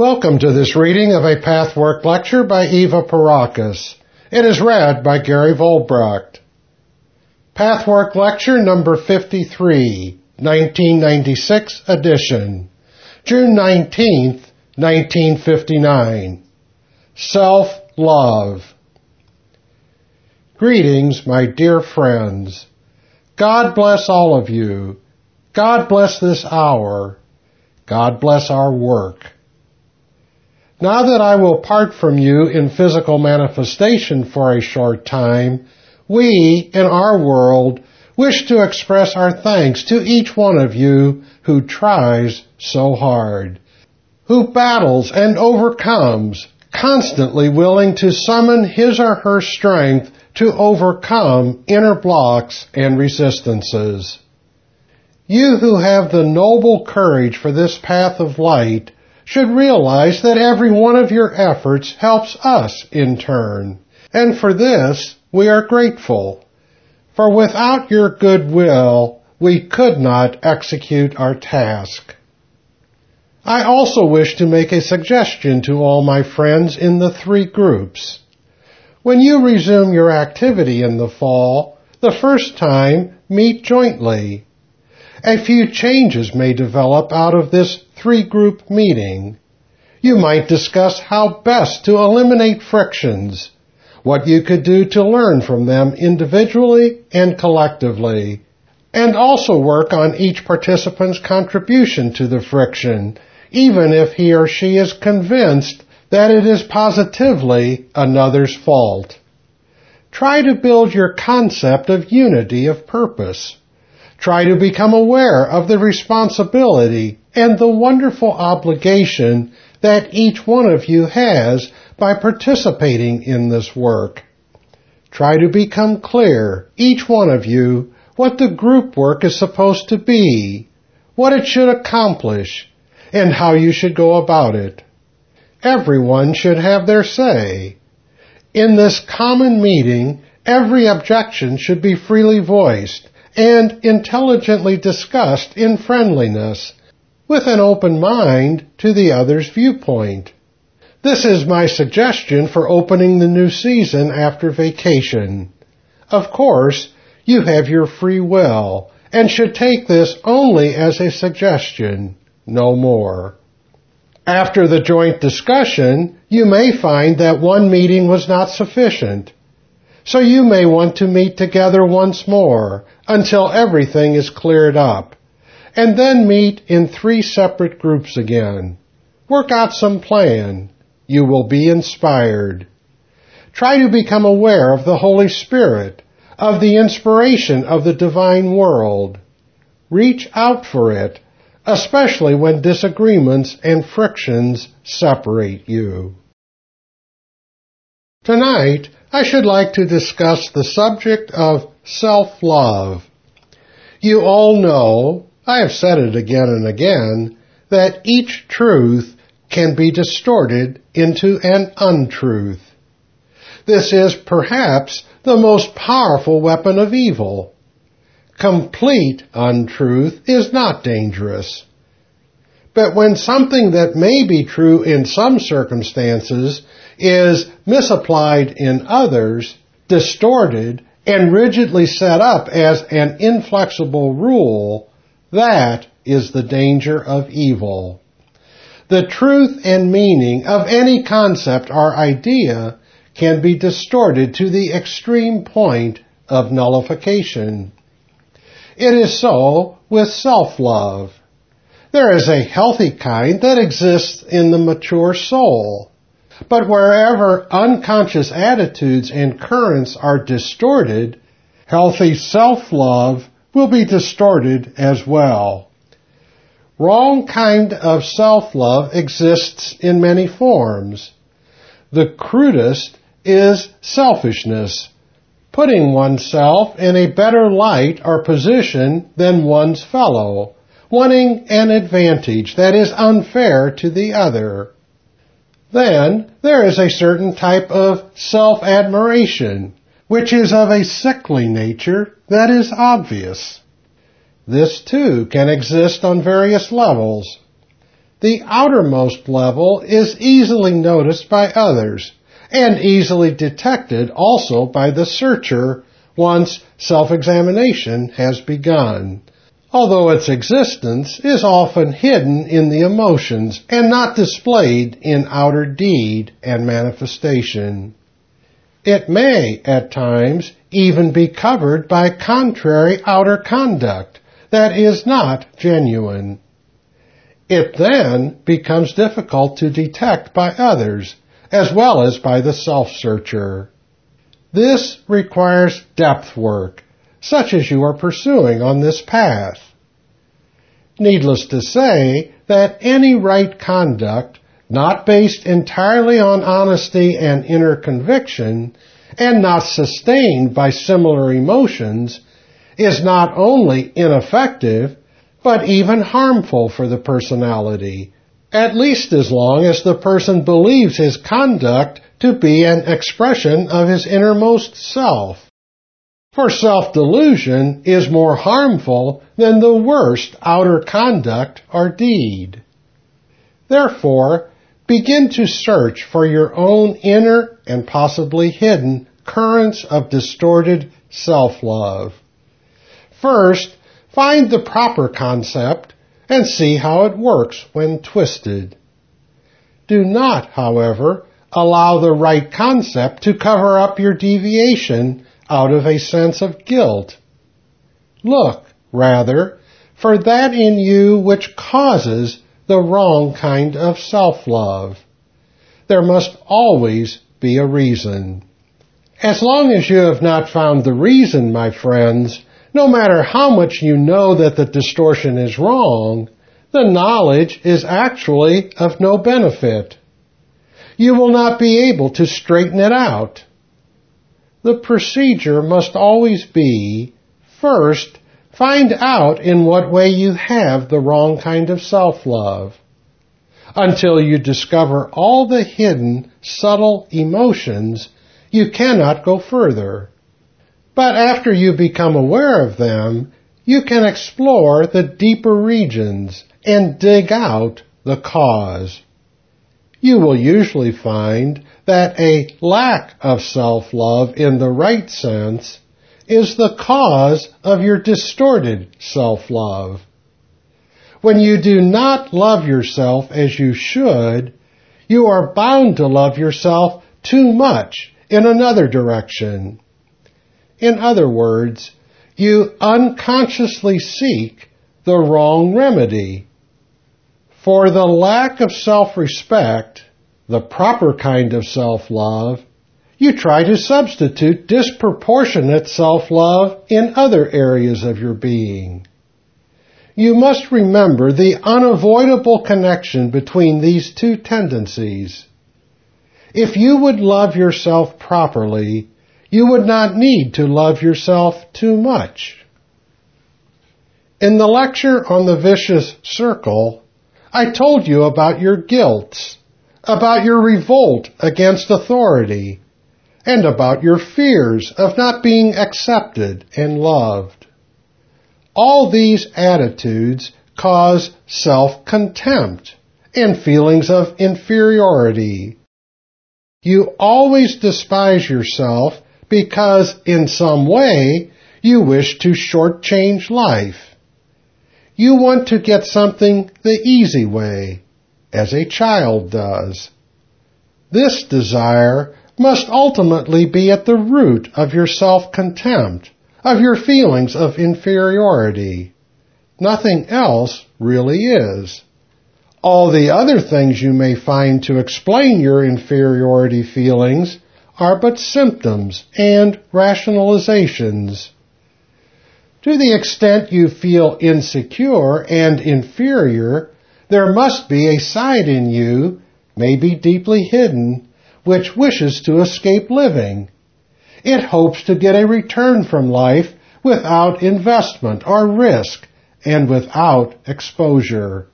Welcome to this reading of a Pathwork lecture by Eva Pierrakos. It is read by Gary Volbracht. Pathwork lecture number 53, 1996 edition, June 19th, 1959. Self-love. Greetings, my dear friends. God bless all of you. God bless this hour. God bless our work. Now that I will part from you in physical manifestation for a short time, we, in our world, wish to express our thanks to each one of you who tries so hard, who battles and overcomes, constantly willing to summon his or her strength to overcome inner blocks and resistances. You who have the noble courage for this path of light should realize that every one of your efforts helps us in turn. And for this, we are grateful. For without your goodwill, we could not execute our task. I also wish to make a suggestion to all my friends in the three groups. When you resume your activity in the fall, the first time, meet jointly. A few changes may develop out of this three-group meeting. You might discuss how best to eliminate frictions, what you could do to learn from them individually and collectively, and also work on each participant's contribution to the friction, even if he or she is convinced that it is positively another's fault. Try to build your concept of unity of purpose. Try to become aware of the responsibility and the wonderful obligation that each one of you has by participating in this work. Try to become clear, each one of you, what the group work is supposed to be, what it should accomplish, and how you should go about it. Everyone should have their say. In this common meeting, every objection should be freely voiced and intelligently discussed in friendliness with an open mind to the other's viewpoint. This is my suggestion for opening the new season after vacation. Of course, you have your free will and should take this only as a suggestion, no more. After the joint discussion, you may find that one meeting was not sufficient. So you may want to meet together once more until everything is cleared up and then meet in three separate groups again. Work out some plan. You will be inspired. Try to become aware of the Holy Spirit, of the inspiration of the divine world. Reach out for it, especially when disagreements and frictions separate you. Tonight, I should like to discuss the subject of self-love. You all know I have said it again and again, that each truth can be distorted into an untruth. This is perhaps the most powerful weapon of evil. Complete untruth is not dangerous. But when something that may be true in some circumstances is misapplied in others, distorted, and rigidly set up as an inflexible rule, that is the danger of evil. The truth and meaning of any concept or idea can be distorted to the extreme point of nullification. It is so with self-love. There is a healthy kind that exists in the mature soul. But wherever unconscious attitudes and currents are distorted, healthy self-love will be distorted as well. Wrong kind of self-love exists in many forms. The crudest is selfishness, putting oneself in a better light or position than one's fellow, wanting an advantage that is unfair to the other. Then there is a certain type of self-admiration, which is of a sickly nature that is obvious. This too can exist on various levels. the outermost level is easily noticed by others and easily detected also by the searcher once self-examination has begun, although its existence is often hidden in the emotions and not displayed in outer deed and manifestation. It may, at times, even be covered by contrary outer conduct that is not genuine. It then becomes difficult to detect by others as well as by the self-searcher. This requires depth work, such as you are pursuing on this path. Needless to say that any right conduct, not based entirely on honesty and inner conviction, and not sustained by similar emotions, is not only ineffective, but even harmful for the personality, at least as long as the person believes his conduct to be an expression of his innermost self. For self-delusion is more harmful than the worst outer conduct or deed. Therefore, begin to search for your own inner and possibly hidden currents of distorted self-love. First, find the proper concept and see how it works when twisted. Do not, however, allow the right concept to cover up your deviation out of a sense of guilt. Look, rather, for that in you which causes the wrong kind of self-love. There must always be a reason. As long as you have not found the reason, my friends, no matter how much you know that the distortion is wrong, the knowledge is actually of no benefit. You will not be able to straighten it out. The procedure must always be, first, find out in what way you have the wrong kind of self-love. Until you discover all the hidden, subtle emotions, you cannot go further. But after you become aware of them, you can explore the deeper regions and dig out the cause. You will usually find that a lack of self-love in the right sense is the cause of your distorted self-love. When you do not love yourself as you should, you are bound to love yourself too much in another direction. In other words, you unconsciously seek the wrong remedy. For the lack of self-respect, the proper kind of self-love, you try to substitute disproportionate self-love in other areas of your being. You must remember the unavoidable connection between these two tendencies. If you would love yourself properly, you would not need to love yourself too much. In the lecture on the vicious circle, I told you about your guilt, about your revolt against authority, and about your fears of not being accepted and loved. All these attitudes cause self-contempt and feelings of inferiority. You always despise yourself because in some way you wish to shortchange life. You want to get something the easy way, as a child does. This desire must ultimately be at the root of your self-contempt, of your feelings of inferiority. Nothing else really is. All the other things you may find to explain your inferiority feelings are but symptoms and rationalizations. To the extent you feel insecure and inferior, there must be a side in you, maybe deeply hidden, which wishes to escape living. It hopes to get a return from life without investment or risk and without exposure.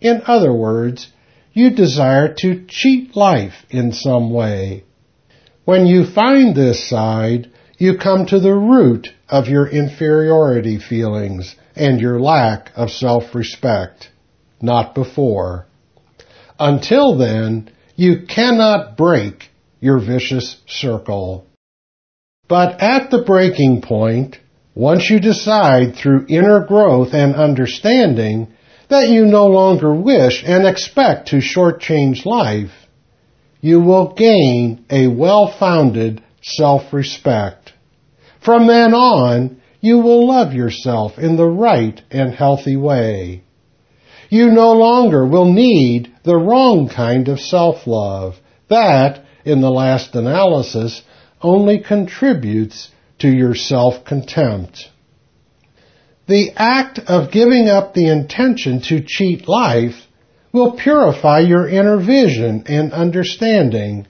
In other words, you desire to cheat life in some way. When you find this side, you come to the root of your inferiority feelings and your lack of self-respect. not before. Until then, you cannot break your vicious circle. But at the breaking point, once you decide through inner growth and understanding that you no longer wish and expect to shortchange life, you will gain a well-founded self-respect. From then on, you will love yourself in the right and healthy way. You no longer will need the wrong kind of self-love that, in the last analysis, only contributes to your self-contempt. The act of giving up the intention to cheat life will purify your inner vision and understanding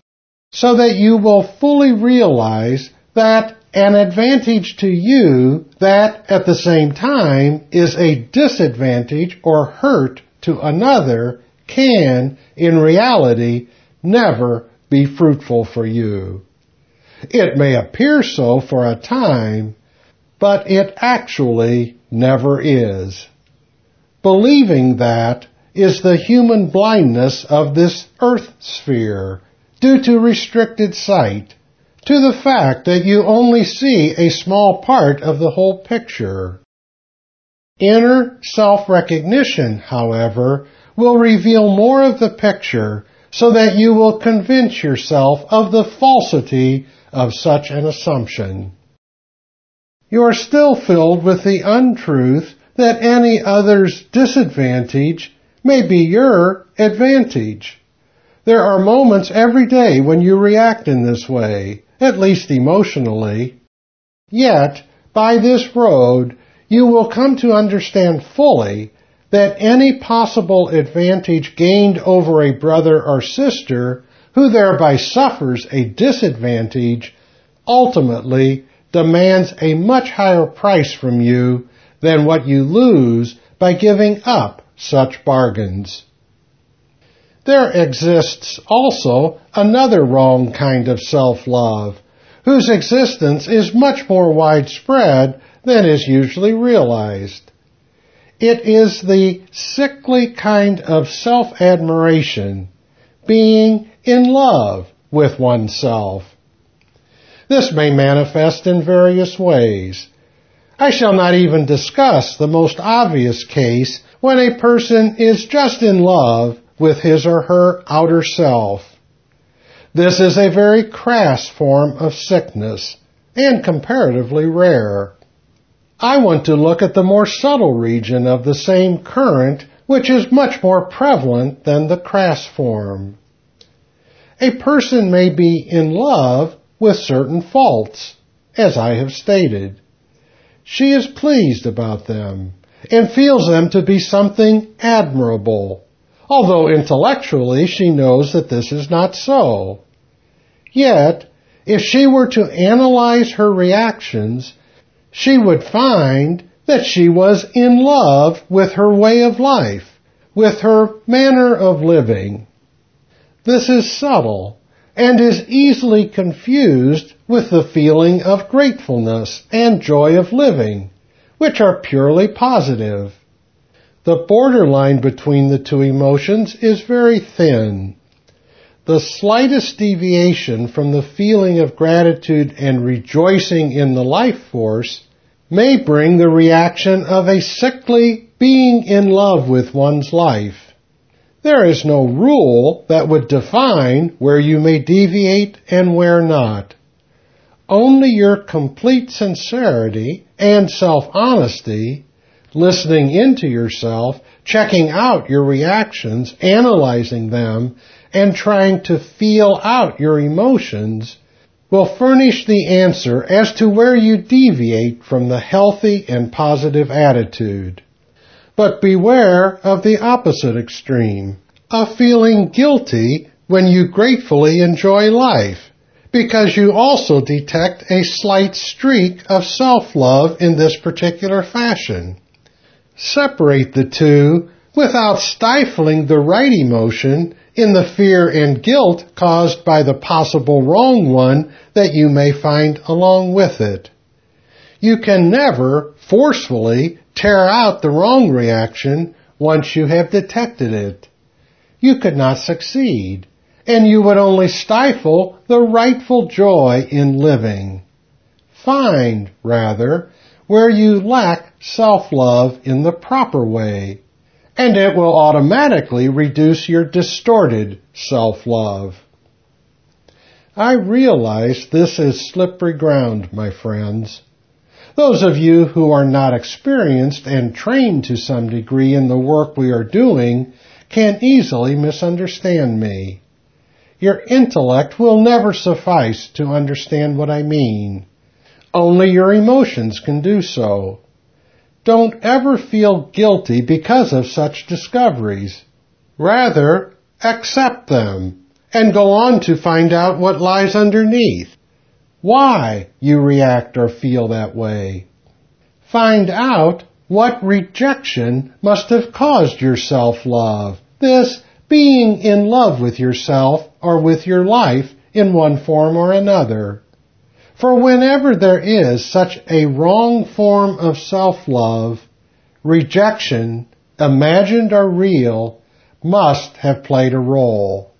so that you will fully realize that an advantage to you that at the same time is a disadvantage or hurt to another can, in reality, never be fruitful for you. It may appear so for a time, but it actually never is. Believing that is the human blindness of this earth sphere due to restricted sight, to the fact that you only see a small part of the whole picture. Inner self-recognition, however, will reveal more of the picture so that you will convince yourself of the falsity of such an assumption. You are still filled with the untruth that any other's disadvantage may be your advantage. There are moments every day when you react in this way, at least emotionally. Yet, by this road, you will come to understand fully that any possible advantage gained over a brother or sister who thereby suffers a disadvantage ultimately demands a much higher price from you than what you lose by giving up such bargains. There exists also another wrong kind of self-love, whose existence is much more widespread than is usually realized. It is the sickly kind of self-admiration, being in love with oneself. This may manifest in various ways. I shall not even discuss the most obvious case when a person is just in love with his or her outer self. This is a very crass form of sickness and comparatively rare. I want to look at the more subtle region of the same current which is much more prevalent than the crass form. A person may be in love with certain faults, as I have stated. She is pleased about them and feels them to be something admirable although intellectually she knows that this is not so. Yet, if she were to analyze her reactions, she would find that she was in love with her way of life, with her manner of living. This is subtle and is easily confused with the feeling of gratefulness and joy of living, which are purely positive. The borderline between the two emotions is very thin. The slightest deviation from the feeling of gratitude and rejoicing in the life force may bring the reaction of a sickly being in love with one's life. There is no rule that would define where you may deviate and where not. Only your complete sincerity and self-honesty listening into yourself, checking out your reactions, analyzing them, and trying to feel out your emotions will furnish the answer as to where you deviate from the healthy and positive attitude. But beware of the opposite extreme, of feeling guilty when you gratefully enjoy life, because you also detect a slight streak of self-love in this particular fashion separate the two without stifling the right emotion in the fear and guilt caused by the possible wrong one that you may find along with it. You can never forcefully tear out the wrong reaction once you have detected it. You could not succeed, and you would only stifle the rightful joy in living. Find, rather, where you lack self-love in the proper way, and it will automatically reduce your distorted self-love. I realize this is slippery ground, my friends. Those of you who are not experienced and trained to some degree in the work we are doing can easily misunderstand me. Your intellect will never suffice to understand what I mean. Only your emotions can do so. Don't ever feel guilty because of such discoveries. Rather, accept them and go on to find out what lies underneath. Why you react or feel that way. Find out what rejection must have caused your self-love. This being in love with yourself or with your life in one form or another. For whenever there is such a wrong form of self-love, rejection, imagined or real, must have played a role.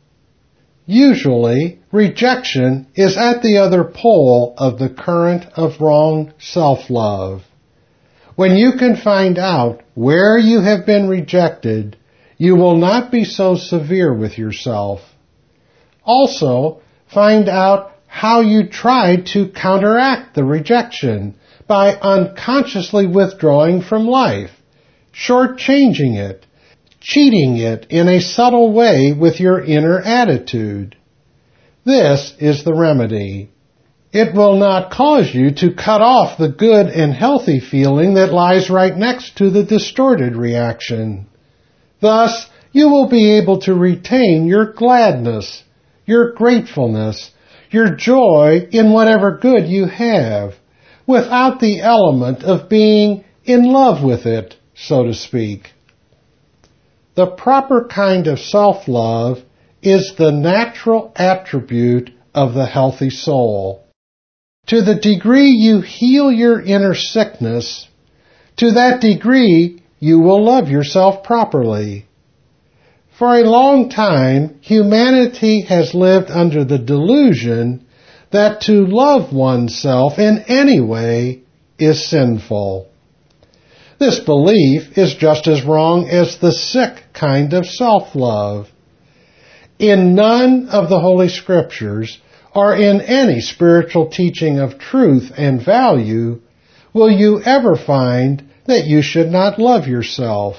Usually, rejection is at the other pole of the current of wrong self-love. When you can find out where you have been rejected, you will not be so severe with yourself. Also, find out how you tried to counteract the rejection by unconsciously withdrawing from life, shortchanging it, cheating it in a subtle way with your inner attitude. This is the remedy. It will not cause you to cut off the good and healthy feeling that lies right next to the distorted reaction. Thus, you will be able to retain your gladness, your gratefulness, your joy in whatever good you have, without the element of being in love with it, so to speak. The proper kind of self-love is the natural attribute of the healthy soul. To the degree you heal your inner sickness, to that degree you will love yourself properly. For a long time, humanity has lived under the delusion that to love oneself in any way is sinful. This belief is just as wrong as the sick kind of self-love. In none of the Holy Scriptures or in any spiritual teaching of truth and value will you ever find that you should not love yourself.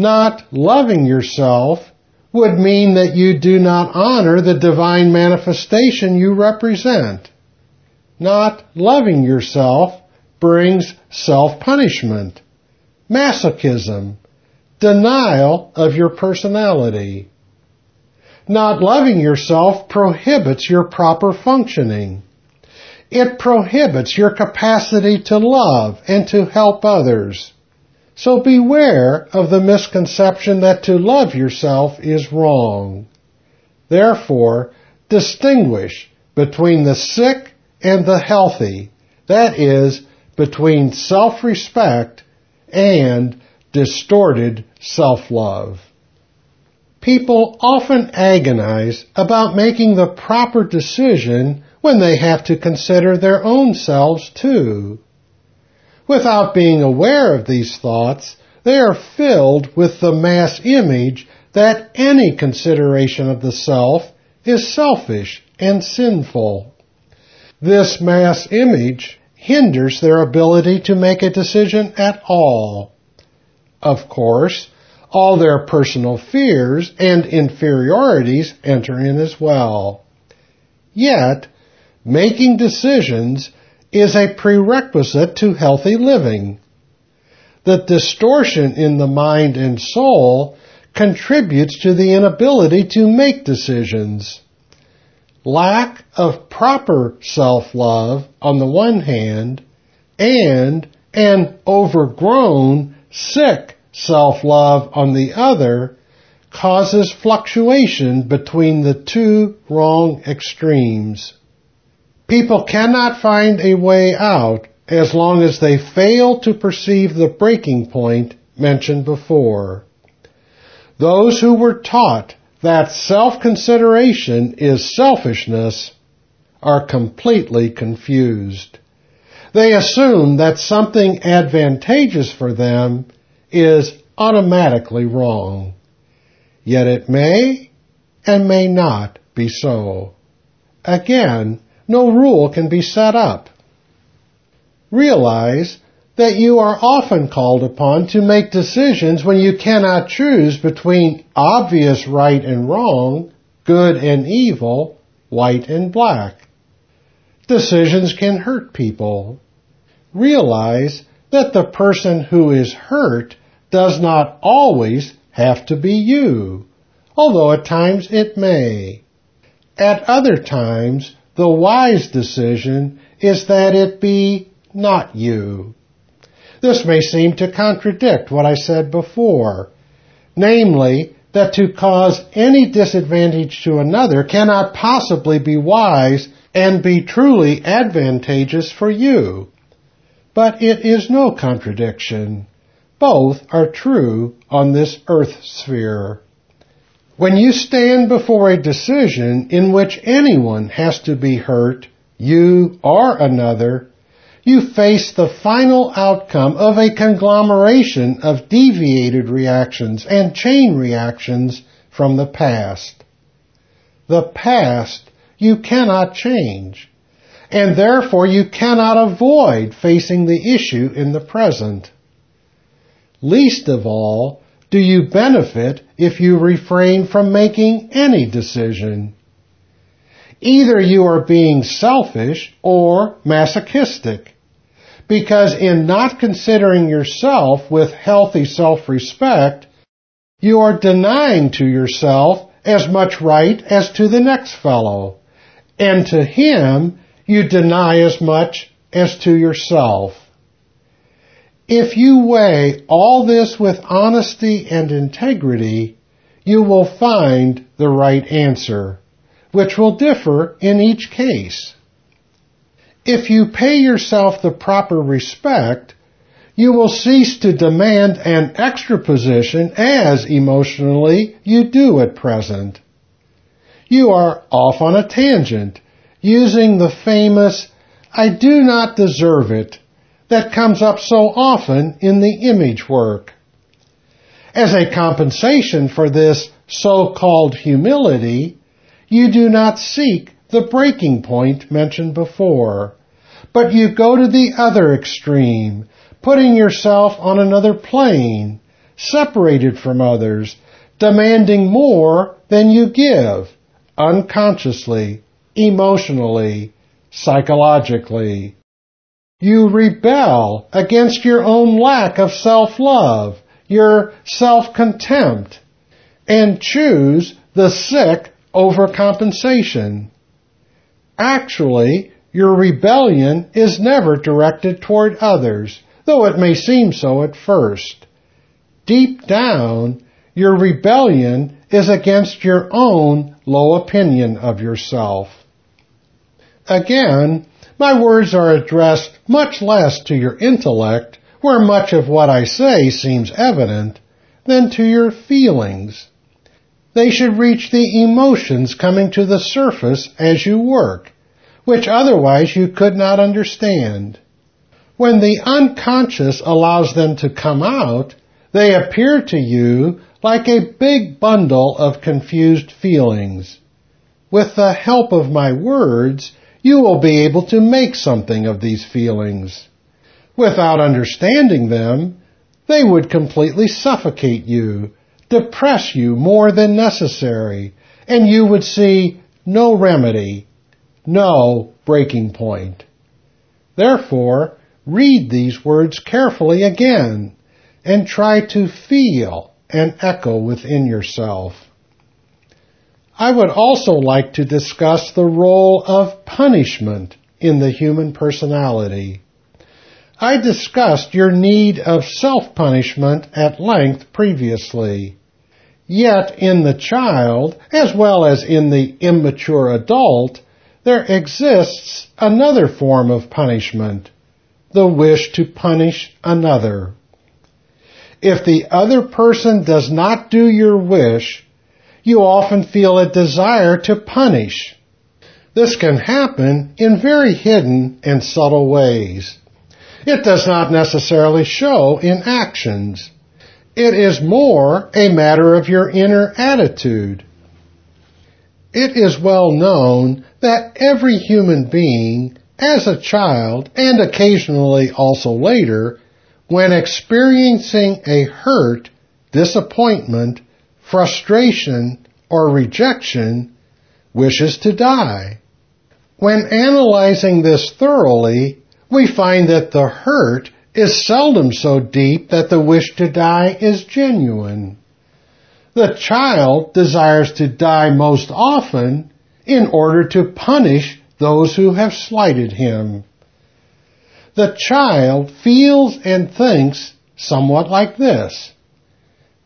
Not loving yourself would mean that you do not honor the divine manifestation you represent. Not loving yourself brings self-punishment masochism, denial of your personality. Not loving yourself prohibits your proper functioning. It prohibits your capacity to love and to help others. So beware of the misconception that to love yourself is wrong. Therefore, distinguish between the sick and the healthy, that is, between self-respect and distorted self-love. People often agonize about making the proper decision when they have to consider their own selves too. Without being aware of these thoughts, they are filled with the mass image that any consideration of the self is selfish and sinful. This mass image hinders their ability to make a decision at all. Of course, all their personal fears and inferiorities enter in as well. Yet, making decisions is a prerequisite to healthy living. The distortion in the mind and soul contributes to the inability to make decisions lack of proper self-love on the one hand and an overgrown, sick self-love on the other causes fluctuation between the two wrong extremes. People cannot find a way out as long as they fail to perceive the breaking point mentioned before. Those who were taught that self-consideration is selfishness are completely confused. They assume that something advantageous for them is automatically wrong. Yet it may and may not be so. Again, no rule can be set up. Realize that you are often called upon to make decisions when you cannot choose between obvious right and wrong, good and evil, white and black. Decisions can hurt people. Realize that the person who is hurt does not always have to be you, although at times it may. At other times, the wise decision is that it be not you. This may seem to contradict what I said before, namely, that to cause any disadvantage to another cannot possibly be wise and be truly advantageous for you. But it is no contradiction. Both are true on this earth sphere. When you stand before a decision in which anyone has to be hurt, you or another, you face the final outcome of a conglomeration of deviated reactions and chain reactions from the past. The past you cannot change, and therefore you cannot avoid facing the issue in the present. Least of all, do you benefit if you refrain from making any decision? Either you are being selfish or masochistic because in not considering yourself with healthy self-respect, you are denying to yourself as much right as to the next fellow, and to him you deny as much as to yourself. If you weigh all this with honesty and integrity, you will find the right answer, which will differ in each case. If you pay yourself the proper respect, you will cease to demand an extra position as emotionally you do at present. You are off on a tangent, using the famous, I do not deserve it, that comes up so often in the image work. As a compensation for this so-called humility, you do not seek the breaking point mentioned before. But you go to the other extreme, putting yourself on another plane, separated from others, demanding more than you give, unconsciously, emotionally, psychologically. You rebel against your own lack of self-love, your self-contempt, and choose the sick overcompensation. Actually, your rebellion is never directed toward others, though it may seem so at first. Deep down, your rebellion is against your own low opinion of yourself. Again, my words are addressed much less to your intellect, where much of what I say seems evident, than to your feelings. They should reach the emotions coming to the surface as you work, which otherwise you could not understand. When the unconscious allows them to come out, they appear to you like a big bundle of confused feelings. With the help of my words, you will be able to make something of these feelings. Without understanding them, they would completely suffocate you, depress you more than necessary, and you would see no remedy no breaking point. Therefore, read these words carefully again and try to feel an echo within yourself. I would also like to discuss the role of punishment in the human personality. I discussed your need of self-punishment at length previously. Yet in the child, as well as in the immature adult, there exists another form of punishment, the wish to punish another. If the other person does not do your wish, you often feel a desire to punish. This can happen in very hidden and subtle ways. It does not necessarily show in actions. It is more a matter of your inner attitude. It is well known that every human being, as a child and occasionally also later, when experiencing a hurt, disappointment, frustration, or rejection, wishes to die. When analyzing this thoroughly, we find that the hurt is seldom so deep that the wish to die is genuine. The child desires to die most often in order to punish those who have slighted him. The child feels and thinks somewhat like this.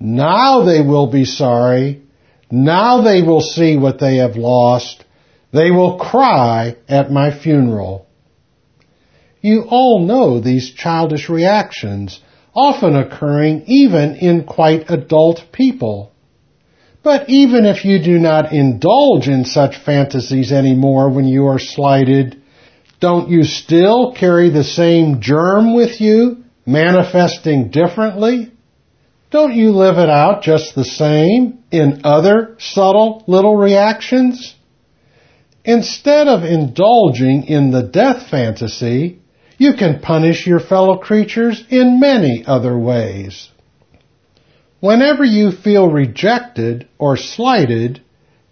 Now they will be sorry. Now they will see what they have lost. They will cry at my funeral. You all know these childish reactions, often occurring even in quite adult people. But even if you do not indulge in such fantasies anymore when you are slighted, don't you still carry the same germ with you, manifesting differently? Don't you live it out just the same in other subtle little reactions? Instead of indulging in the death fantasy, you can punish your fellow creatures in many other ways. Whenever you feel rejected or slighted,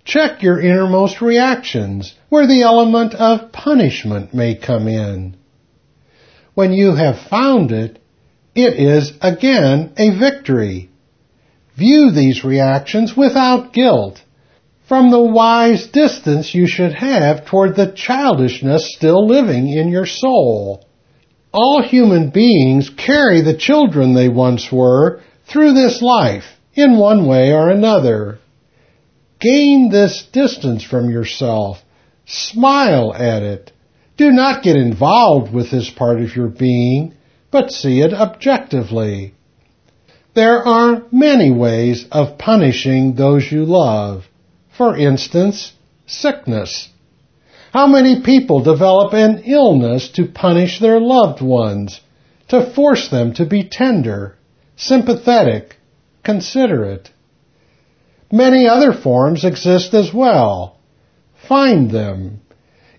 check your innermost reactions where the element of punishment may come in. When you have found it, it is again a victory. View these reactions without guilt, from the wise distance you should have toward the childishness still living in your soul. All human beings carry the children they once were through this life in one way or another. Gain this distance from yourself. Smile at it. Do not get involved with this part of your being, but see it objectively. There are many ways of punishing those you love. For instance, sickness. How many people develop an illness to punish their loved ones, to force them to be tender, sympathetic, considerate. Many other forms exist as well. Find them.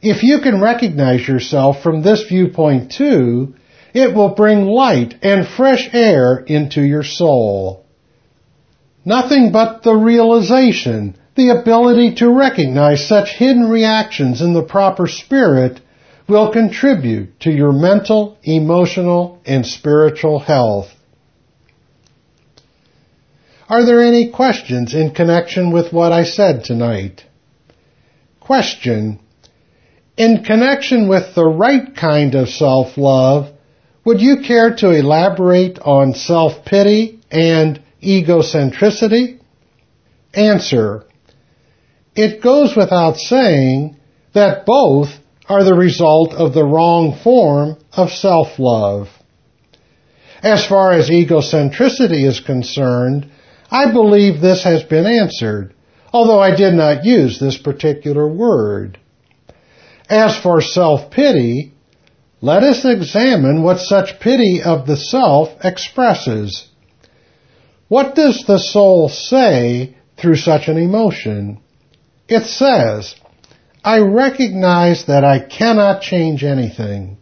If you can recognize yourself from this viewpoint too, it will bring light and fresh air into your soul. Nothing but the realization, the ability to recognize such hidden reactions in the proper spirit will contribute to your mental, emotional, and spiritual health. Are there any questions in connection with what I said tonight? Question. In connection with the right kind of self-love, would you care to elaborate on self-pity and egocentricity? Answer. It goes without saying that both are the result of the wrong form of self-love. As far as egocentricity is concerned, I believe this has been answered, although I did not use this particular word. As for self-pity, let us examine what such pity of the self expresses. What does the soul say through such an emotion? It says, I recognize that I cannot change anything.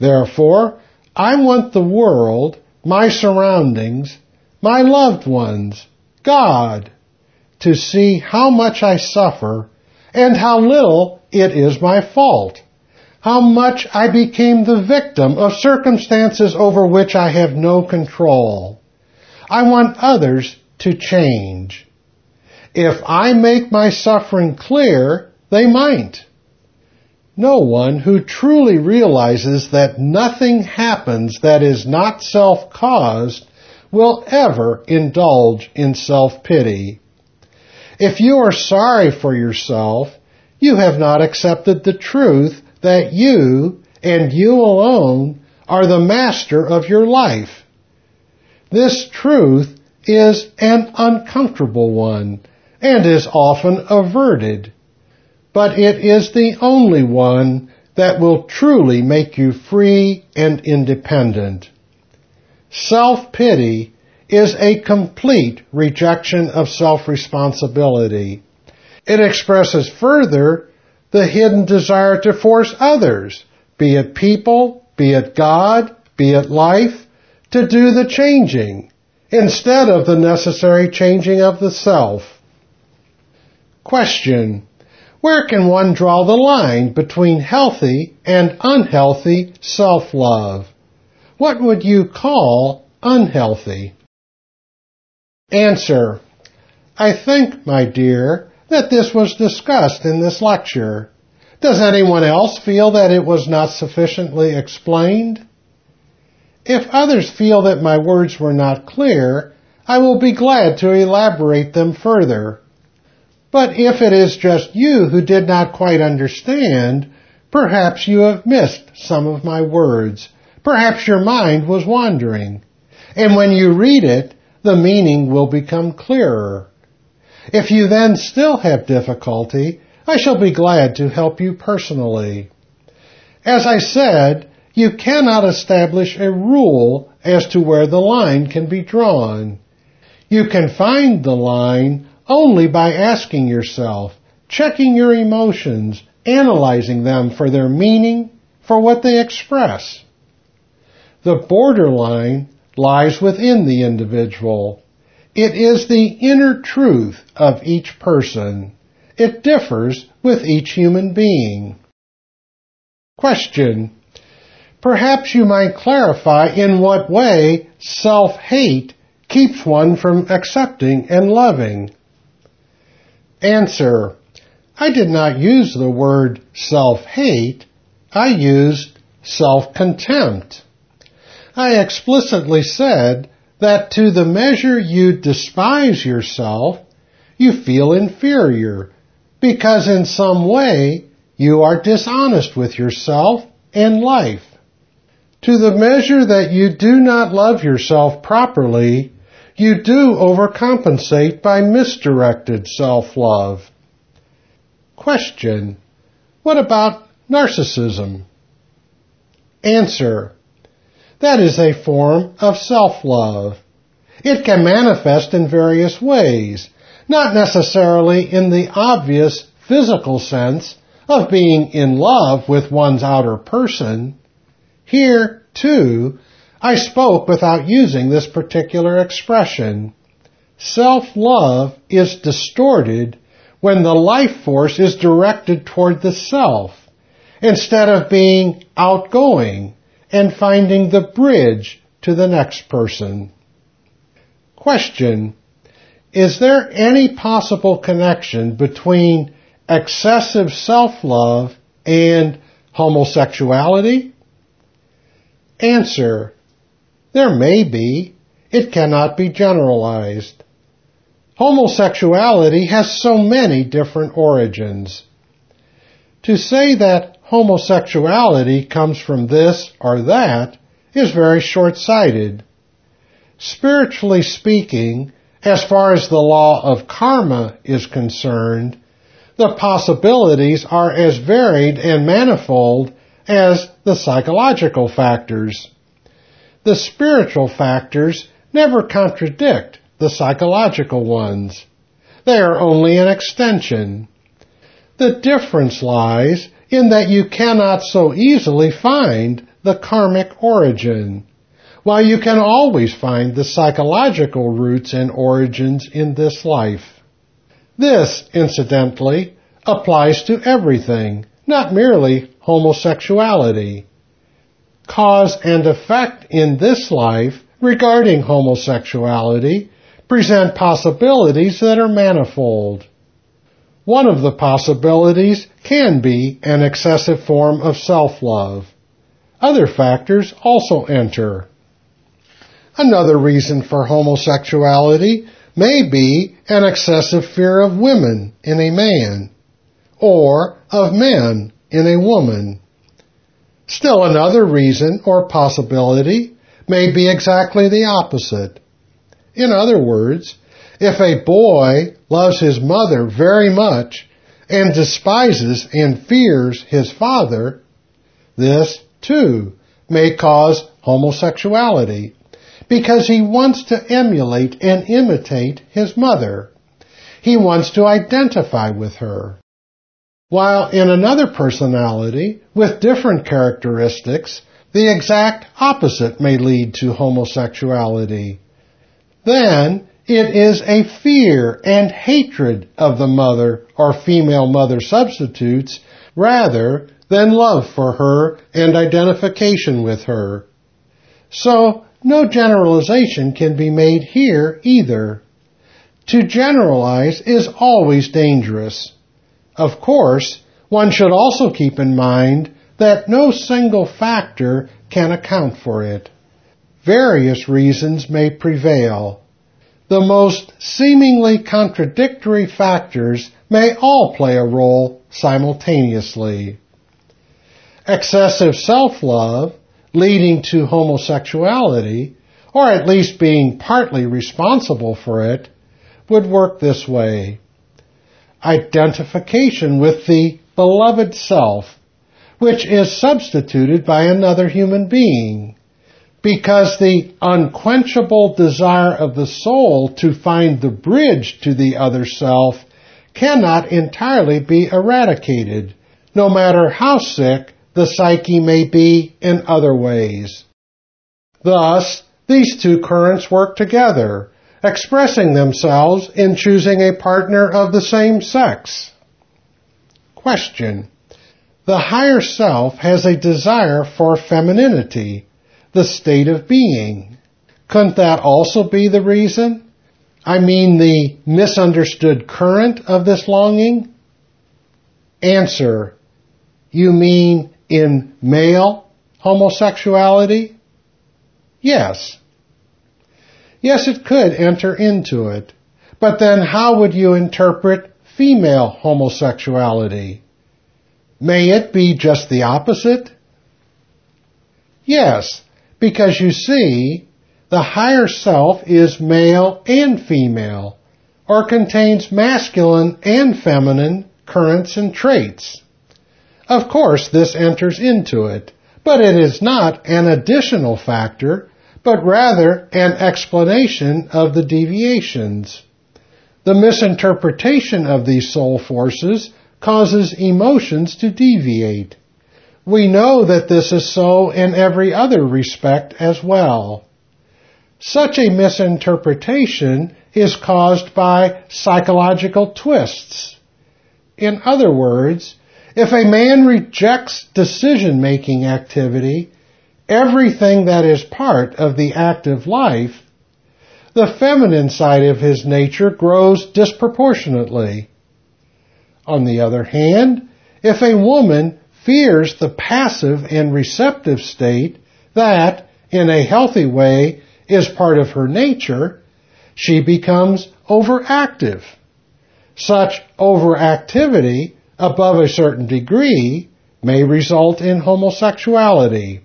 Therefore, I want the world, my surroundings, my loved ones, God, to see how much I suffer and how little it is my fault, how much I became the victim of circumstances over which I have no control. I want others to change. If I make my suffering clear, they might. No one who truly realizes that nothing happens that is not self-caused will ever indulge in self-pity. If you are sorry for yourself, you have not accepted the truth that you and you alone are the master of your life. This truth is an uncomfortable one and is often averted, but it is the only one that will truly make you free and independent. Self-pity is a complete rejection of self-responsibility. It expresses further the hidden desire to force others, be it people, be it God, be it life, to do the changing instead of the necessary changing of the self. Question. Where can one draw the line between healthy and unhealthy self-love? What would you call unhealthy? Answer. I think, my dear, that this was discussed in this lecture. Does anyone else feel that it was not sufficiently explained? If others feel that my words were not clear, I will be glad to elaborate them further. But if it is just you who did not quite understand, perhaps you have missed some of my words. Perhaps your mind was wandering. And when you read it, the meaning will become clearer. If you then still have difficulty, I shall be glad to help you personally. As I said, you cannot establish a rule as to where the line can be drawn. You can find the line only by asking yourself, checking your emotions, analyzing them for their meaning, for what they express. The borderline lies within the individual. It is the inner truth of each person. It differs with each human being. Question. Perhaps you might clarify in what way self-hate keeps one from accepting and loving. Answer. I did not use the word self-hate. I used self-contempt. I explicitly said that to the measure you despise yourself, you feel inferior because in some way you are dishonest with yourself and life. To the measure that you do not love yourself properly, you do overcompensate by misdirected self-love. Question. What about narcissism? Answer. That is a form of self-love. It can manifest in various ways, not necessarily in the obvious physical sense of being in love with one's outer person. Here, too, I spoke without using this particular expression. Self-love is distorted when the life force is directed toward the self instead of being outgoing and finding the bridge to the next person. Question. Is there any possible connection between excessive self-love and homosexuality? Answer. There may be. It cannot be generalized. Homosexuality has so many different origins. To say that homosexuality comes from this or that is very short-sighted. Spiritually speaking, as far as the law of karma is concerned, the possibilities are as varied and manifold as the psychological factors. The spiritual factors never contradict the psychological ones. They are only an extension. The difference lies in that you cannot so easily find the karmic origin, while you can always find the psychological roots and origins in this life. This, incidentally, applies to everything, not merely homosexuality. Cause and effect in this life regarding homosexuality present possibilities that are manifold. One of the possibilities can be an excessive form of self-love. Other factors also enter. Another reason for homosexuality may be an excessive fear of women in a man, or of men in a woman. Still another reason or possibility may be exactly the opposite, In other words, if a boy loves his mother very much and despises and fears his father, this, too, may cause homosexuality because he wants to emulate and imitate his mother. He wants to identify with her. While in another personality, with different characteristics, the exact opposite may lead to homosexuality. Then it is a fear and hatred of the mother or female mother substitutes rather than love for her and identification with her. So no generalization can be made here either. To generalize is always dangerous. Of course, one should also keep in mind that no single factor can account for it. Various reasons may prevail. The most seemingly contradictory factors may all play a role simultaneously. Excessive self-love, leading to homosexuality, or at least being partly responsible for it, would work this way. Identification with the beloved self, which is substituted by another human being, because the unquenchable desire of the soul to find the bridge to the other self cannot entirely be eradicated, no matter how sick the psyche may be in other ways. Thus, these two currents work together, expressing themselves in choosing a partner of the same sex. Question. The higher self has a desire for femininity, the state of being. Couldn't that also be the reason? I mean the misunderstood current of this longing? Answer. You mean in male homosexuality? Yes. Yes, it could enter into it. But then how would you interpret female homosexuality? May it be just the opposite? Yes, because you see, the higher self is male and female, or contains masculine and feminine currents and traits. Of course, this enters into it, but it is not an additional factor, but rather an explanation of the deviations. The misinterpretation of these soul forces causes emotions to deviate. We know that this is so in every other respect as well. Such a misinterpretation is caused by psychological twists. In other words, if a man rejects decision making activity, everything that is part of the active life, the feminine side of his nature grows disproportionately. On the other hand, if a woman fears the passive and receptive state that, in a healthy way, is part of her nature, she becomes overactive. Such overactivity above a certain degree may result in homosexuality.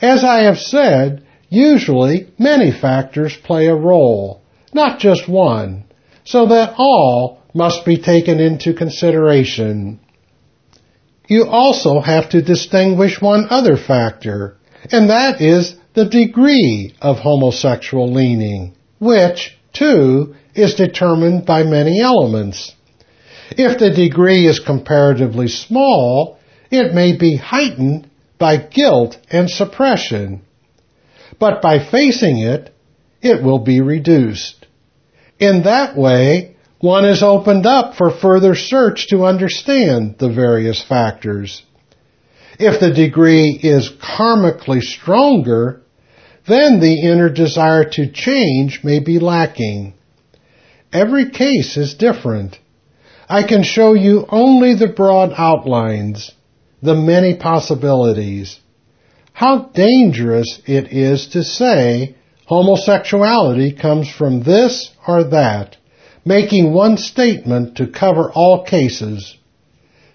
As I have said, usually many factors play a role, not just one, so that all must be taken into consideration. You also have to distinguish one other factor, and that is the degree of homosexual leaning, which, too, is determined by many elements. If the degree is comparatively small, it may be heightened by guilt and suppression. But by facing it, it will be reduced. In that way, one is opened up for further search to understand the various factors. If the degree is karmically stronger, then the inner desire to change may be lacking. Every case is different. I can show you only the broad outlines, the many possibilities. How dangerous it is to say homosexuality comes from this or that, making one statement to cover all cases.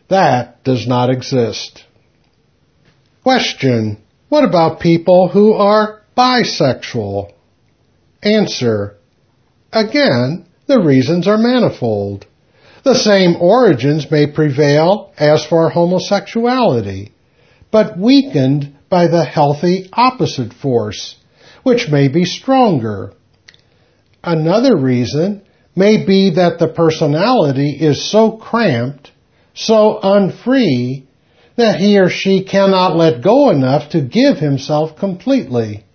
That does not exist. Question. What about people who are bisexual? Answer. Again, the reasons are manifold. The same origins may prevail as for homosexuality, but weakened by the healthy opposite force, which may be stronger. Another reason may be that the personality is so cramped, so unfree, that he or she cannot let go enough to give himself completely.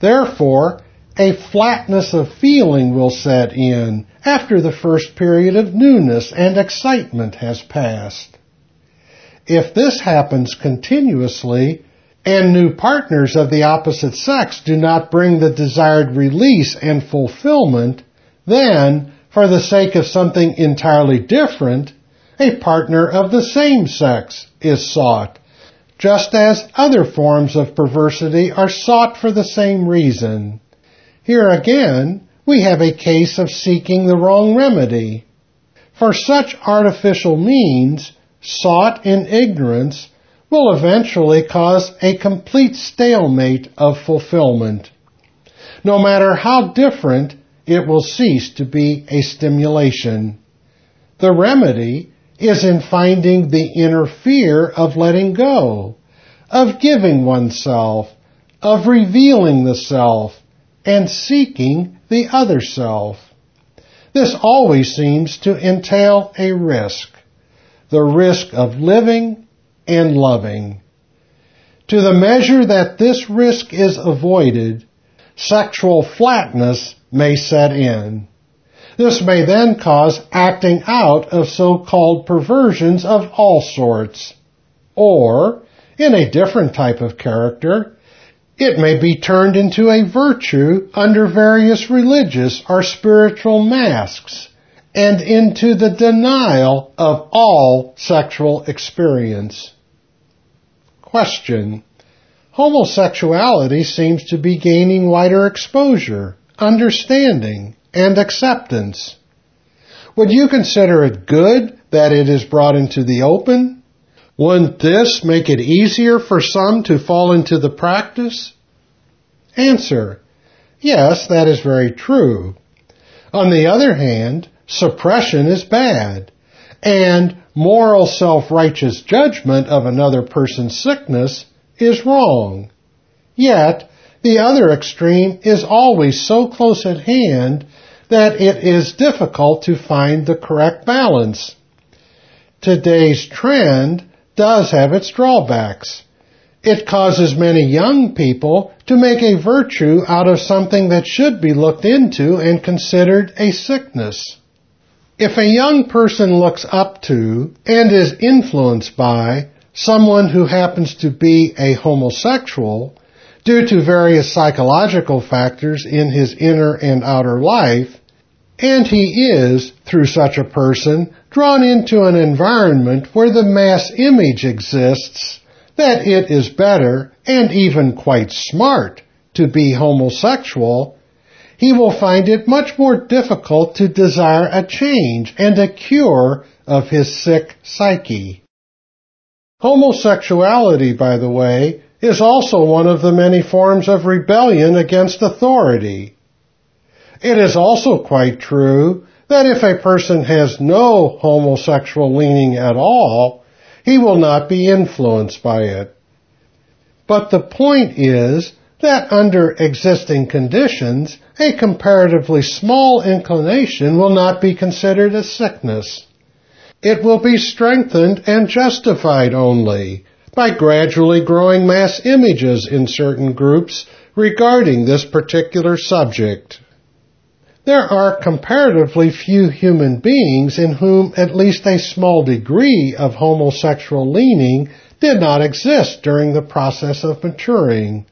Therefore, a flatness of feeling will set in after the first period of newness and excitement has passed. If this happens continuously, and new partners of the opposite sex do not bring the desired release and fulfillment, then, for the sake of something entirely different, a partner of the same sex is sought, just as other forms of perversity are sought for the same reason. Here again, we have a case of seeking the wrong remedy. For such artificial means, sought in ignorance, will eventually cause a complete stalemate of fulfillment. No matter how different, it will cease to be a stimulation. The remedy is in finding the inner fear of letting go, of giving oneself, of revealing the self, and seeking the other self. This always seems to entail a risk, the risk of living and loving. To the measure that this risk is avoided, sexual flatness may set in. This may then cause acting out of so-called perversions of all sorts. Or, in a different type of character, it may be turned into a virtue under various religious or spiritual masks and into the denial of all sexual experience. Question. Homosexuality seems to be gaining wider exposure, understanding, and acceptance. Would you consider it good that it is brought into the open? Wouldn't this make it easier for some to fall into the practice? Answer. Yes, that is very true. On the other hand, suppression is bad, and moral self-righteous judgment of another person's sickness is wrong. Yet, the other extreme is always so close at hand that it is difficult to find the correct balance. Today's trend does have its drawbacks. It causes many young people to make a virtue out of something that should be looked into and considered a sickness. If a young person looks up to and is influenced by someone who happens to be a homosexual due to various psychological factors in his inner and outer life, and he is, through such a person, drawn into an environment where the mass image exists that it is better and even quite smart to be homosexual, he will find it much more difficult to desire a change and a cure of his sick psyche. Homosexuality, by the way, is also one of the many forms of rebellion against authority. It is also quite true that if a person has no homosexual leaning at all, he will not be influenced by it. But the point is that under existing conditions, a comparatively small inclination will not be considered a sickness. It will be strengthened and justified only by gradually growing mass images in certain groups regarding this particular subject. There are comparatively few human beings in whom at least a small degree of homosexual leaning did not exist during the process of maturing.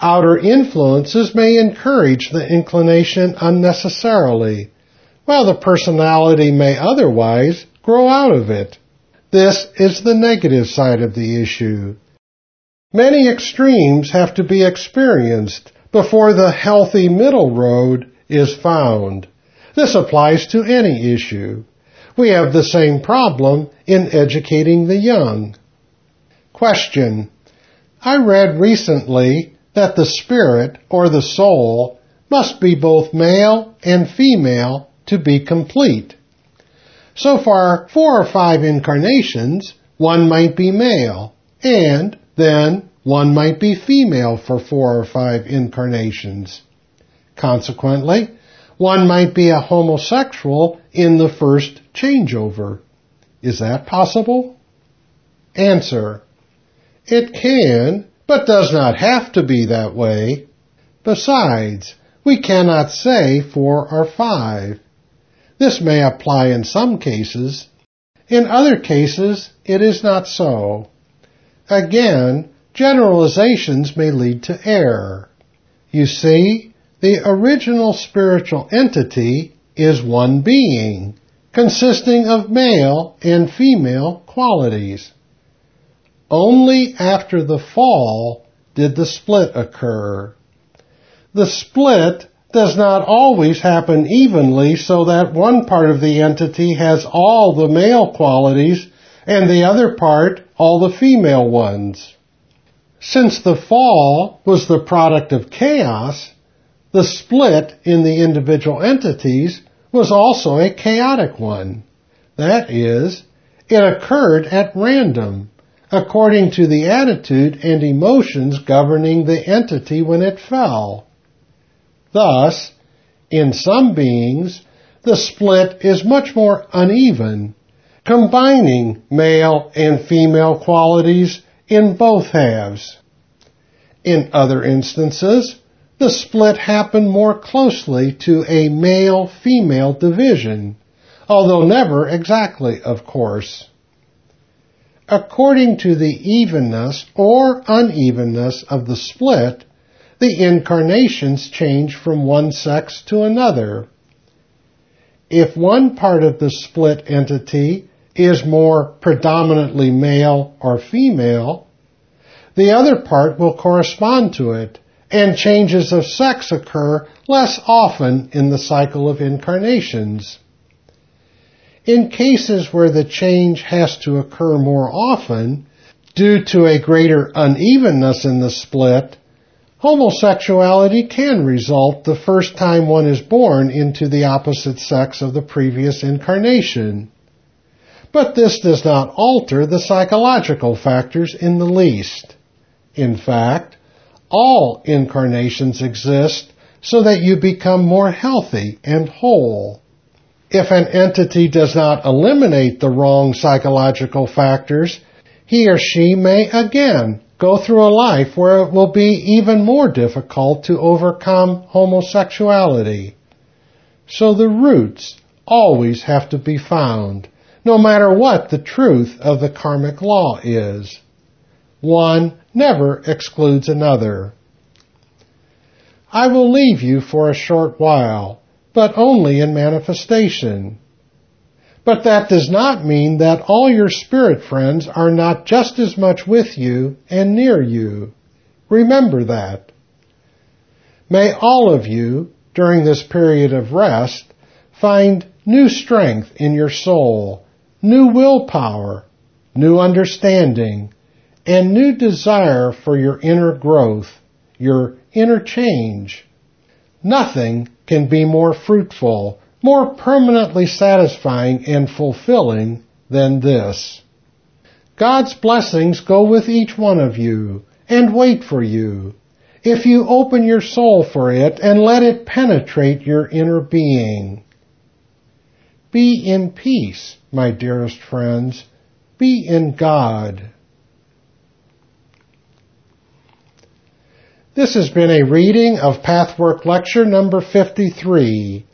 Outer influences may encourage the inclination unnecessarily, while the personality may otherwise grow out of it. This is the negative side of the issue. Many extremes have to be experienced before the healthy middle road is found. This applies to any issue. We have the same problem in educating the young. Question. I read recently that the spirit or the soul must be both male and female to be complete. So far, four or five incarnations, one might be male, and then one might be female for four or five incarnations. Consequently, one might be a homosexual in the first changeover. Is that possible? Answer. It can, but does not have to be that way. Besides, we cannot say four or five. This may apply in some cases. In other cases, it is not so. Again, generalizations may lead to error. You see, the original spiritual entity is one being, consisting of male and female qualities. Only after the fall did the split occur. The split does not always happen evenly so that one part of the entity has all the male qualities and the other part all the female ones. Since the fall was the product of chaos, the split in the individual entities was also a chaotic one. That is, it occurred at random, according to the attitude and emotions governing the entity when it fell. Thus, in some beings, the split is much more uneven, combining male and female qualities in both halves. In other instances, the split happened more closely to a male-female division, although never exactly, of course. According to the evenness or unevenness of the split, the incarnations change from one sex to another. If one part of the split entity is more predominantly male or female, the other part will correspond to it and changes of sex occur less often in the cycle of incarnations. In cases where the change has to occur more often, due to a greater unevenness in the split, homosexuality can result the first time one is born into the opposite sex of the previous incarnation. But this does not alter the psychological factors in the least. In fact, all incarnations exist so that you become more healthy and whole. If an entity does not eliminate the wrong psychological factors, he or she may again go through a life where it will be even more difficult to overcome homosexuality. So the roots always have to be found, no matter what the truth of the karmic law is. One never excludes another. I will leave you for a short while, but only in manifestation. But that does not mean that all your spirit friends are not just as much with you and near you. Remember that. May all of you, during this period of rest, find new strength in your soul, new willpower, new understanding, and new desire for your inner growth, your inner change. Nothing can be more fruitful, more permanently satisfying and fulfilling than this. God's blessings go with each one of you and wait for you if you open your soul for it and let it penetrate your inner being. Be in peace, my dearest friends. Be in God. This has been a reading of Pathwork Lecture number 53.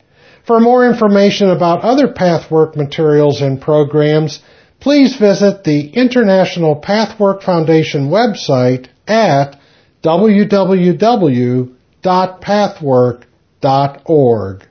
For more information about other Pathwork materials and programs, please visit the International Pathwork Foundation website at www.pathwork.org.